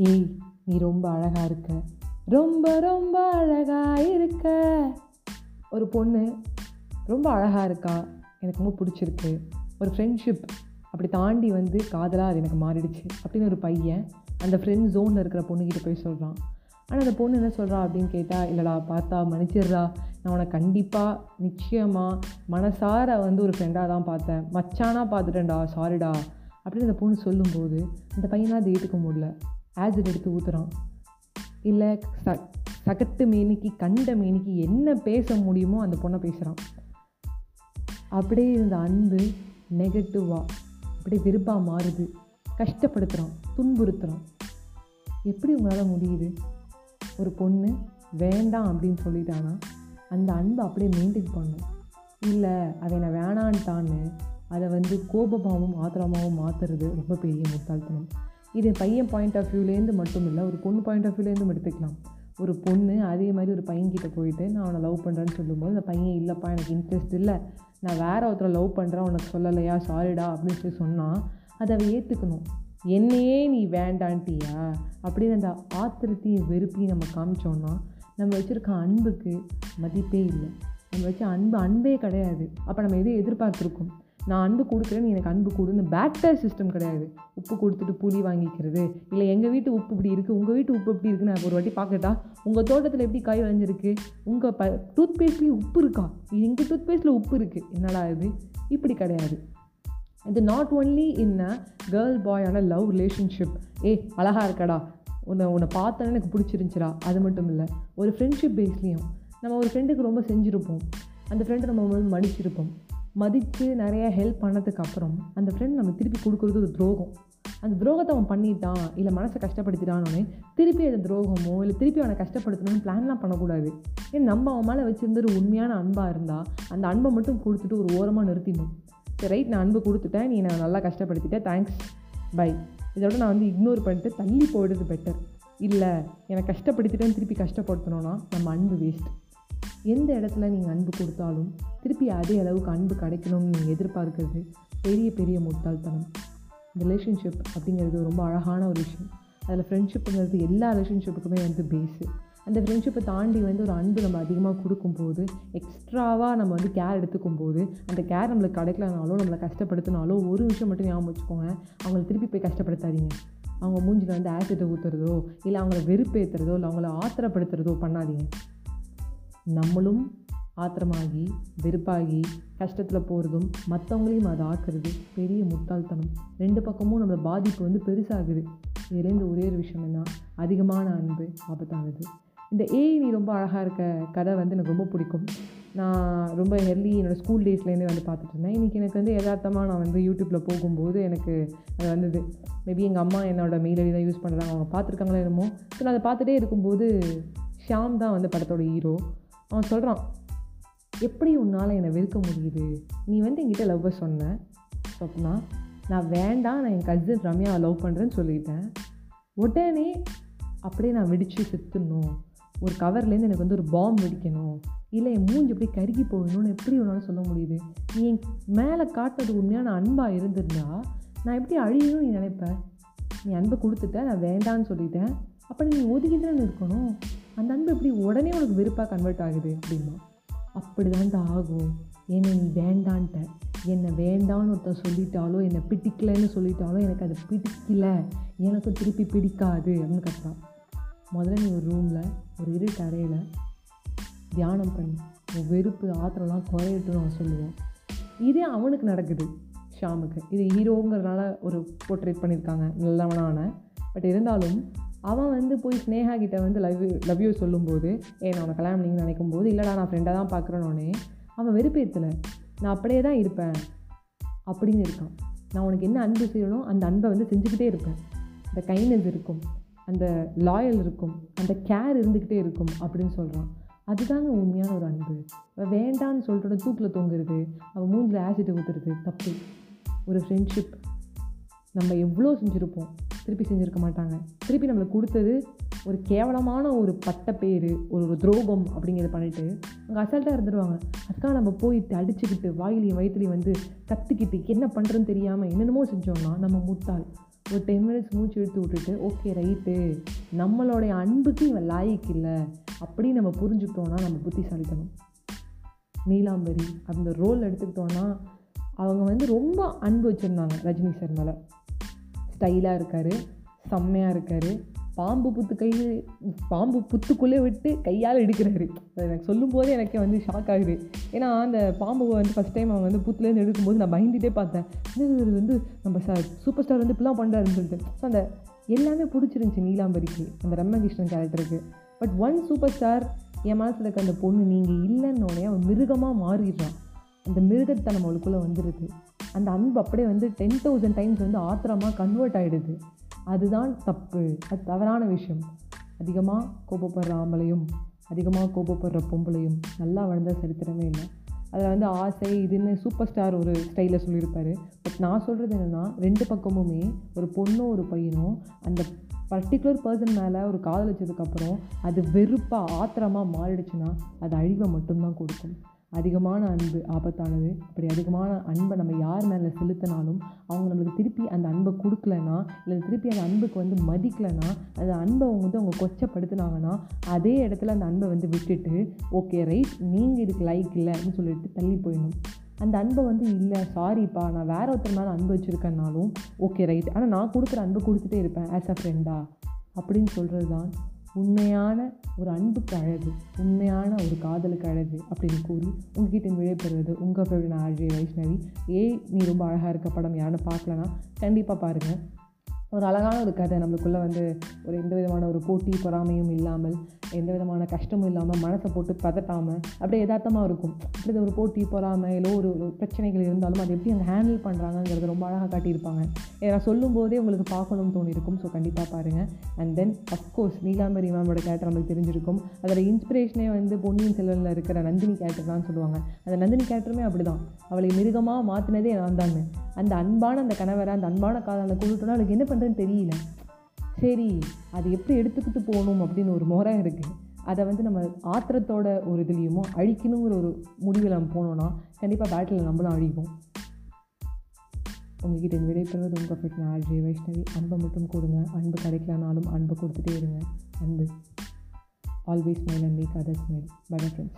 ஏய் நீ ரொம்ப அழகாக இருக்க. ரொம்ப ரொம்ப அழகாக இருக்க. ஒரு பொண்ணு ரொம்ப அழகாக இருக்கா? எனக்கு ரொம்ப பிடிச்சிருக்கு. ஒரு ஃப்ரெண்ட்ஷிப் அப்படி தாண்டி வந்து காதலாக அது எனக்கு மாறிடுச்சு அப்படின்னு ஒரு பையன் அந்த ஃப்ரெண்ட் ஜோனில் இருக்கிற பொண்ணுக்கிட்ட போய் சொல்கிறான் ஆனால் அந்த பொண்ணு என்ன சொல்கிறா அப்படின்னு கேட்டால் இல்லைடா பார்த்தா மன்னிச்சிடுறா. நான் உனக்கு கண்டிப்பாக நிச்சயமாக மனசார வந்து ஒரு ஃப்ரெண்டாக தான் பார்த்தேன். மச்சானாக பார்த்துட்டேன்டா சாரிடா அப்படின்னு அந்த பொண்ணு சொல்லும்போது அந்த பையனாக அதை ஏற்றுக்க முடியல. ஆசிட் எடுத்து ஊற்றுறோம் இல்லை ச சகத்து மேனிக்கு கண்ட மேனிக்கு என்ன பேச முடியுமோ அந்த பொண்ணை பேசுகிறான் அப்படியே இருந்த அன்பு நெகட்டிவாக அப்படியே வெறுப்பாக மாறுது. கஷ்டப்படுத்துகிறான் துன்புறுத்துகிறான் எப்படி உங்களால் முடியுது? ஒரு பொண்ணு வேண்டாம் அப்படின்னு சொல்லிட்டான்னா அந்த அன்பை அப்படியே மெயின்டைன் பண்ணும் இல்லை அதை என்னை வேணான்ட்டான்னு அதை வந்து கோபமாகவும் ஆத்திரமாகவும் மாற்றுறது ரொம்ப பெரிய முட்டாள்தனம். இது பையன் பாயிண்ட் ஆஃப் வியூலேருந்து மட்டும் இல்லை ஒரு பொண்ணு பாயிண்ட் ஆஃப் வியூலேருந்து எடுத்துக்கலாம். ஒரு பொண்ணு அதே மாதிரி ஒரு பையன்கிட்ட போயிட்டு நான் அவனை லவ் பண்ணுறேன்னு சொல்லும்போது அந்த பையன் இல்லைப்பா எனக்கு இன்ட்ரெஸ்ட் இல்லை. நான் வேறு ஒருத்தரை லவ் பண்ணுறேன் உனக்கு சொல்லலையா? சாரிடா அப்படின்னு சொல்லி சொன்னால் அதை அவள் ஏற்றுக்கணும் என்னையே நீ வேண்டான்ட்டியா? அப்படின்னு அந்த ஆத்திரத்தையும் வெறுப்பையும் நம்ம காமிச்சோன்னா நம்ம வச்சுருக்க அன்புக்கு மதிப்பே இல்லை. நம்ம வச்ச அன்பு அன்பே கிடையாது. அப்போ நம்ம எதை எதிர்பார்த்துருக்கோம்? நான் அன்பு கொடுக்குறேன் நீ எனக்கு அன்பு கொடுன்னு பேட்டர் சிஸ்டம் கிடையாது. உப்பு கொடுத்துட்டு புளி வாங்கிக்கிறது. இல்லை எங்கள் வீட்டு உப்பு இப்படி இருக்குது உங்கள் வீட்டு உப்பு எப்படி இருக்குன்னு நான் ஒரு வாட்டி பார்க்கட்டா உங்கள் தோட்டத்தில் எப்படி காய் விளைஞ்சிருக்கு? உங்கள் ப டூத்பேஸ்ட்லேயும் உப்பு இருக்கா? எங்கள் டூத் பேஸ்ட்டில் உப்பு இருக்குது என்னடா இது? இப்படி கிடையாது. இது not only in a girl பாயான love relationship ஏ அழகாக இருக்கடா. உன்னை உன்னை பார்த்தோன்னே எனக்கு பிடிச்சிருந்துச்சிடா. அது மட்டும் இல்லை ஒரு ஃப்ரெண்ட்ஷிப் பேஸ்லேயும் நம்ம ஒரு ஃப்ரெண்டுக்கு ரொம்ப செஞ்சுருப்போம். அந்த ஃப்ரெண்டை நம்ம மன்னிச்சிருப்போம். மதித்து நிறைய ஹெல்ப் பண்ணதுக்கு அப்புறம் அந்த ஃப்ரெண்ட் நம்ம திருப்பி கொடுக்குறது ஒரு துரோகம். அந்த துரோகத்தை அவன் பண்ணிட்டான் இல்லை மனசை கஷ்டப்படுத்திட்டானோடனே திருப்பி அந்த துரோகமோ இல்லை திருப்பி அவனை கஷ்டப்படுத்தணும்னு பிளான்லாம் பண்ணக்கூடாது. ஏன் நம்ம அவன் மேலே வச்சுருந்த ஒரு உண்மையான அன்பாக இருந்தால் அந்த அன்பை மட்டும் கொடுத்துட்டு ஒரு ஓரமாக நிறுத்திடணும். சரி ரைட் நான் அன்பு கொடுத்துட்டேன் நீ நான் நல்லா கஷ்டப்படுத்திட்டேன் தேங்க்ஸ் பை இதோட நான் வந்து இக்னோர் பண்ணிட்டு தள்ளி போயிடுறது பெட்டர் இல்லை என்னை கஷ்டப்படுத்திட்டேன்னு திருப்பி கஷ்டப்படுத்தணும்னா நம்ம அன்பு வேஸ்ட் எந்த இடத்துல நீங்கள் அன்பு கொடுத்தாலும் திருப்பி அதே அளவுக்கு அன்பு கிடைக்கணும்னு நீங்கள் எதிர்பார்க்கறது பெரிய பெரிய முட்டாள்தனம். ரிலேஷன்ஷிப் அப்படிங்கிறது ரொம்ப அழகான ஒரு விஷயம். அதில் ஃப்ரெண்ட்ஷிப்புங்கிறது எல்லா ரிலேஷன்ஷிப்புக்குமே வந்து பேஸு அந்த ஃப்ரெண்ட்ஷிப்பை தாண்டி வந்து ஒரு அன்பு நம்ம அதிகமாக கொடுக்கும்போது எக்ஸ்ட்ராவாக நம்ம வந்து கேர் எடுத்துக்கும் போது அந்த கேர் நம்மளுக்கு கிடைக்கலனாலோ நம்மளை கஷ்டப்படுத்தினாலோ ஒரு விஷயம் மட்டும் ஞாபகம் வச்சுக்கோங்க. அவங்கள திருப்பி போய் கஷ்டப்படுத்தாதீங்க. அவங்க மூஞ்சில் வந்து ஆசிட்டை ஊற்றுறதோ இல்லை அவங்கள வெறுப்பேற்றுறதோ இல்லை அவங்கள ஆத்திரப்படுத்துறதோ பண்ணாதீங்க. நம்மளும் ஆத்திரமாகி வெறுப்பாகி கஷ்டத்தில் போகிறதும் மற்றவங்களையும் அதை ஆக்குறது பெரிய முட்டாள்தனம். ரெண்டு பக்கமும் நம்மளை பாதிப்பு வந்து பெருசாகுது. இதுலேருந்து ஒரே ஒரு விஷயம் என்ன அதிகமான அன்பு ஆபத்தானது. இந்த ஏய் நீ ரொம்ப அழகாக இருக்க கதை வந்து எனக்கு ரொம்ப பிடிக்கும். நான் ரொம்ப ஹெர்லி என்னோடய ஸ்கூல் டேஸ்லேருந்தே வந்து பார்த்துட்டு இருந்தேன். இன்றைக்கி எனக்கு வந்து யதார்த்தமாக நான் வந்து யூடியூப்பில் போகும்போது எனக்கு அது வந்தது. மேபி எங்கள் அம்மா என்னோடய மெயில் ஐடி தான் யூஸ் பண்ணுறாங்க அவங்க பார்த்துருக்காங்களோ என்னமோ. ஸோ நான் அதை பார்த்துட்டே இருக்கும்போது ஷியாம் தான் வந்து படத்தோட ஹீரோ அவன் சொல்கிறான் எப்படி உன்னால் என்னை வெறுக்க முடியுது? நீ வந்து என்கிட்ட லவ்வை சொன்ன. சொப்னா நான் வேண்டாம் நான் என் கசின் ரம்யாவை லவ் பண்ணுறேன்னு சொல்லிட்டேன். உடனே அப்படியே நான் வெடித்து செத்துடணும். ஒரு கவர்லேருந்து எனக்கு வந்து ஒரு பாம் வெடிக்கணும். இல்லை என் மூஞ்சி எப்படி கருகி போகணும்னு எப்படி உன்னால் சொல்ல முடியுது? நீ என் மேலே காட்டுறது உண்மையான அன்பாக இருந்திருந்தா நான் எப்படி அழியணும்னு நீ நினைப்பேன் நீ அன்பை கொடுத்துட்ட நான் வேண்டான்னு சொல்லிட்டேன். அப்போ நீ ஒதுக்கிட்டு இருக்கணும்? அந்த அன்பு எப்படி உடனே உனக்கு வெறுப்பாக கன்வெர்ட் ஆகுது? அப்படின்னா அப்படி தான் ஆகும். என்னை நீ வேண்டான்ட்ட. என்னை வேண்டான்னு ஒருத்தன் சொல்லிட்டாலோ என்னை பிடிக்கலைன்னு சொல்லிட்டாலோ எனக்கு அது பிடிக்கல. எனக்கும் திருப்பி பிடிக்காது அப்படின்னு கத்துறான். முதல்ல நீ ஒரு ரூமில் ஒரு இருட்டு அறையில் தியானம் பண்ணி. உன் வெறுப்பு ஆத்திரம்லாம் குறையட்டும் நான் சொல்லுவேன். இதே அவனுக்கு நடக்குது ஷாமுக்கு இது ஹீரோங்கிறதுனால ஒரு போர்ட்ரேட் பண்ணியிருக்காங்க நல்லவனான. பட் இருந்தாலும் அவன் வந்து போய் ஸ்னேகா கிட்டே வந்து லவ் லவ் யூ சொல்லும்போது ஏ நான் கல்யாணம் நீங்கள் நினைக்கும் போது இல்லைடா நான் ஃப்ரெண்டாக தான் பார்க்குறேனோடனே அவன் வெறுப்பேற்றலை நான் அப்படியே தான் இருப்பேன் அப்படின்னு இருக்கான். நான் உனக்கு என்ன அன்பு செய்யணும் அந்த அன்பை வந்து செஞ்சுக்கிட்டே இருப்பேன். அந்த கைண்ட்னஸ் இருக்கும் அந்த லாயல் இருக்கும் அந்த கேர் இருந்துக்கிட்டே இருக்கும் அப்படின்னு சொல்கிறான் அதுதாங்க உண்மையான ஒரு அன்பு. அவள் வேண்டான்னு சொல்கிறோட தூக்கில் தொங்குறது அவள் மூஞ்சில் ஆசிட்டை ஊற்றுறது தப்பு. ஒரு ஃப்ரெண்ட்ஷிப் நம்ம எவ்வளோ செஞ்சுருப்போம். திருப்பி செஞ்சுருக்க மாட்டாங்க. திருப்பி நம்மளுக்கு கொடுத்தது ஒரு கேவலமான ஒரு பட்ட பேர் ஒரு ஒரு துரோகம் அப்படிங்கிறத பண்ணிவிட்டு அங்கே அசால்ட்டாக இருந்துருவாங்க. அதுக்காக நம்ம போயிட்டு அடிச்சுக்கிட்டு வாயிலையும் வயிற்றுலையும் வந்து கற்றுக்கிட்டு என்ன பண்ணுறதுன்னு தெரியாமல் என்னென்னமோ செஞ்சோம்னா நம்ம முட்டாள். ஒரு டென் மினிட்ஸ் மூச்சு எடுத்து விட்டுட்டு ஓகே ரைட்டு நம்மளுடைய அன்புக்கு இவன் லாய்க்கு இல்லை. அப்படின்னு நம்ம புரிஞ்சுக்கிட்டோன்னா நம்ம புத்திசாலித்தனம். நீலாம்பரி அந்த ரோல் எடுத்துக்கிட்டோன்னா அவங்க வந்து ரொம்ப அன்பு வச்சுருந்தாங்க ரஜினி சார் மேலே. ஸ்டைலாக இருக்கார் செம்மையாக இருக்கார். பாம்பு புத்து கை பாம்பு புத்துக்குள்ளே விட்டு கையால் எடுக்கிறாரு. அது எனக்கு சொல்லும்போது எனக்கே வந்து ஷாக் ஆகுது. ஏன்னா அந்த பாம்பு வந்து ஃபஸ்ட் டைம் அவங்க வந்து புத்துலேருந்து எடுக்கும்போது நான் பயந்துட்டே பார்த்தேன். இது? வந்து நம்ம சார் சூப்பர் ஸ்டார் வந்து இப்படிலாம் பண்ணுறாருன்னு சொல்லிட்டு. ஸோ அந்த எல்லாமே பிடிச்சிருந்துச்சி நீலாம்பரிக்கு அந்த ரம்மகிருஷ்ணன் கேரக்டருக்கு பட் ஒன் சூப்பர் ஸ்டார் என் மனசில் இருக்க அந்த பொண்ணு நீங்கள் இல்லைன்னோடனே அவன் மிருகமாக மாறிடுறான். அந்த மிருகத்தனம் அவளுக்குள்ளே வந்துடுது அந்த அன்பு அப்படியே வந்து டென் தௌசண்ட் டைம்ஸ் வந்து ஆத்திரமாக கன்வெர்ட் ஆகிடுது அதுதான் தப்பு. அது தவறான விஷயம். அதிகமாக கோபப்படுற ஆம்பளையும் அதிகமாக கோபப்படுற பொம்பளையும் நல்லா வளர்ந்த சரித்திரமே இல்லை. அதில் வந்து ஆசை இதுன்னு சூப்பர் ஸ்டார் ஒரு ஸ்டைலில் சொல்லியிருப்பார். பட் நான் சொல்கிறது என்னென்னா ரெண்டு பக்கமுமே ஒரு பொண்ணும் ஒரு பையனும் அந்த பர்டிகுலர் பர்சன் மேலே ஒரு காதல் வச்சதுக்கப்புறம் அது வெறுப்பாக ஆத்திரமாக மாறிடுச்சுன்னா அது அழிவை மட்டும்தான் கொடுக்கும். அதிகமான அன்பு ஆபத்தானது. அப்படி அதிகமான அன்பை நம்ம யார் மேலே செலுத்தினாலும் அவங்க நம்மளுக்கு திருப்பி அந்த அன்பை கொடுக்கலனா இல்லை திருப்பி அந்த அன்புக்கு வந்து மதிக்கலைன்னா அந்த அன்பை அவங்க வந்து அவங்க கொச்சப்படுத்துனாங்கன்னா அதே இடத்துல அந்த அன்பை வந்து விட்டுட்டு ஓகே ரைட் நீங்கள் இதுக்கு லைக் இல்லை அப்படின்னு சொல்லிட்டு தள்ளி போயிடணும். அந்த அன்பை வந்து இல்லை சாரிப்பா நான் வேற ஒருத்தர் மேலே அன்பு வச்சுருக்கேன்னாலும் ஓகே ரைட். ஆனால் நான் கொடுக்குற அன்பை கொடுத்துட்டே இருப்பேன் ஆஸ் அ ஃப்ரெண்டா? அப்படின்னு சொல்கிறது தான் உண்மையான ஒரு அன்புக்கு அழகு உண்மையான ஒரு காதலுக்கு அழகு அப்படின்னு கூறி உங்ககிட்ட விடைபெறுவது உங்கள் ஃபேவரட் ஆர்ஜே வைஷ்ணவி. ஏய் நீ ரொம்ப அழகாக இருக்க படம் யாருன்னு பார்க்கலனா கண்டிப்பாக பாருங்கள் ஒரு அழகான ஒரு கதை நம்மளுக்குள்ளே வந்து ஒரு எந்த விதமான ஒரு போட்டி பொறாமையும் இல்லாமல் எந்த விதமான கஷ்டமும் இல்லாமல் மனசை போட்டு பதட்டாமல் அப்படியே யதார்த்தமாக இருக்கும். அப்படி ஒரு போட்டி பொறாமை ஏதோ ஒரு பிரச்சனைகள் இருந்தாலும் அதை எப்படி அங்கே ஹேண்டில் பண்ணுறாங்கங்கிறது ரொம்ப அழகாக காட்டியிருப்பாங்க. நான் சொல்லும் போதே உங்களுக்கு பார்க்கணும்னு தோணியிருக்கும். ஸோ கண்டிப்பாக பாருங்கள் and then of course Neelambari மேமோட character நம்மளுக்கு தெரிஞ்சிருக்கும். அதோட இன்ஸ்பிரேஷனே வந்து பொன்னியின் செல்வனில் இருக்கிற நந்தினி கேரக்டர் தான் சொல்லுவாங்க. அந்த நந்தினி கேரக்டருமே அப்படி தான் அவளை மிருகமாக மாற்றினதே நான் தான். அந்த அன்பான அந்த கணவரை அந்த அன்பான காதலை கொண்டுட்டோன்னா அவளுக்கு என்ன பண்ணுறேன்னு தெரியல. சரி அது எப்படி எடுத்துக்கிட்டு போகணும் அப்படின்னு ஒரு முறை இருக்குது அதை வந்து நம்ம ஆத்திரத்தோட ஒரு இதுலேயுமோ அழிக்கணுங்கிற ஒரு முடிவில் நம்ம போனோன்னா கண்டிப்பாக பேட்டில் நம்மளும் அழிப்போம் உங்ககிட்ட விடைபெறுவது உங்கள் ஃபிட் ஆர்ஜே வைஷ்ணவி. அன்பை மட்டும் கொடுங்க. அன்பு கிடைக்கலனாலும் அன்பு கொடுத்துட்டே இருங்க. அன்பு. Always smile and make others smile bye friends